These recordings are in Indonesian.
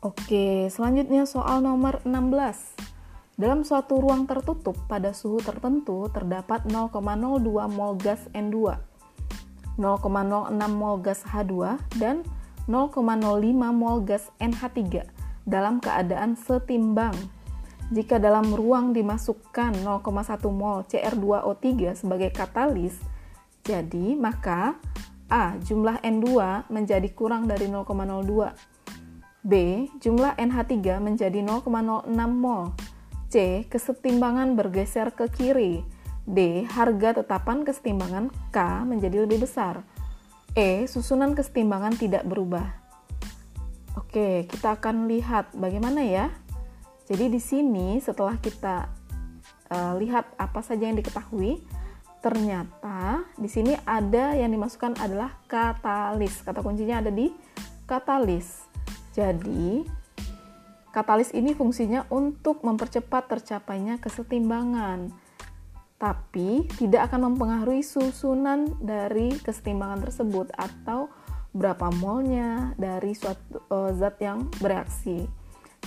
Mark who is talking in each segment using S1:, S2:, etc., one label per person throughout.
S1: Oke, selanjutnya soal nomor 16. Dalam suatu ruang tertutup pada suhu tertentu terdapat 0,02 mol gas N2, 0,06 mol gas H2, dan 0,05 mol gas NH3 dalam keadaan setimbang. Jika dalam ruang dimasukkan 0,1 mol Cr2O3 sebagai katalis, jadi maka A. Jumlah N2 menjadi kurang dari 0,02. B. Jumlah NH3 menjadi 0,06 mol. C. Kesetimbangan bergeser ke kiri. D. Harga tetapan kesetimbangan K menjadi lebih besar. E. Susunan kesetimbangan tidak berubah. Oke, kita akan lihat bagaimana ya jadi di sini setelah kita uh, lihat apa saja yang diketahui, ternyata di sini ada yang dimasukkan adalah katalis. Kata kuncinya ada di katalis. Jadi katalis ini fungsinya untuk mempercepat tercapainya kesetimbangan. Tapi tidak akan mempengaruhi susunan dari kesetimbangan tersebut atau berapa molnya dari suatu uh, zat yang bereaksi.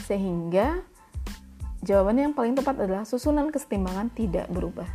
S1: Sehingga Jawaban yang paling tepat adalah susunan kesetimbangan tidak berubah.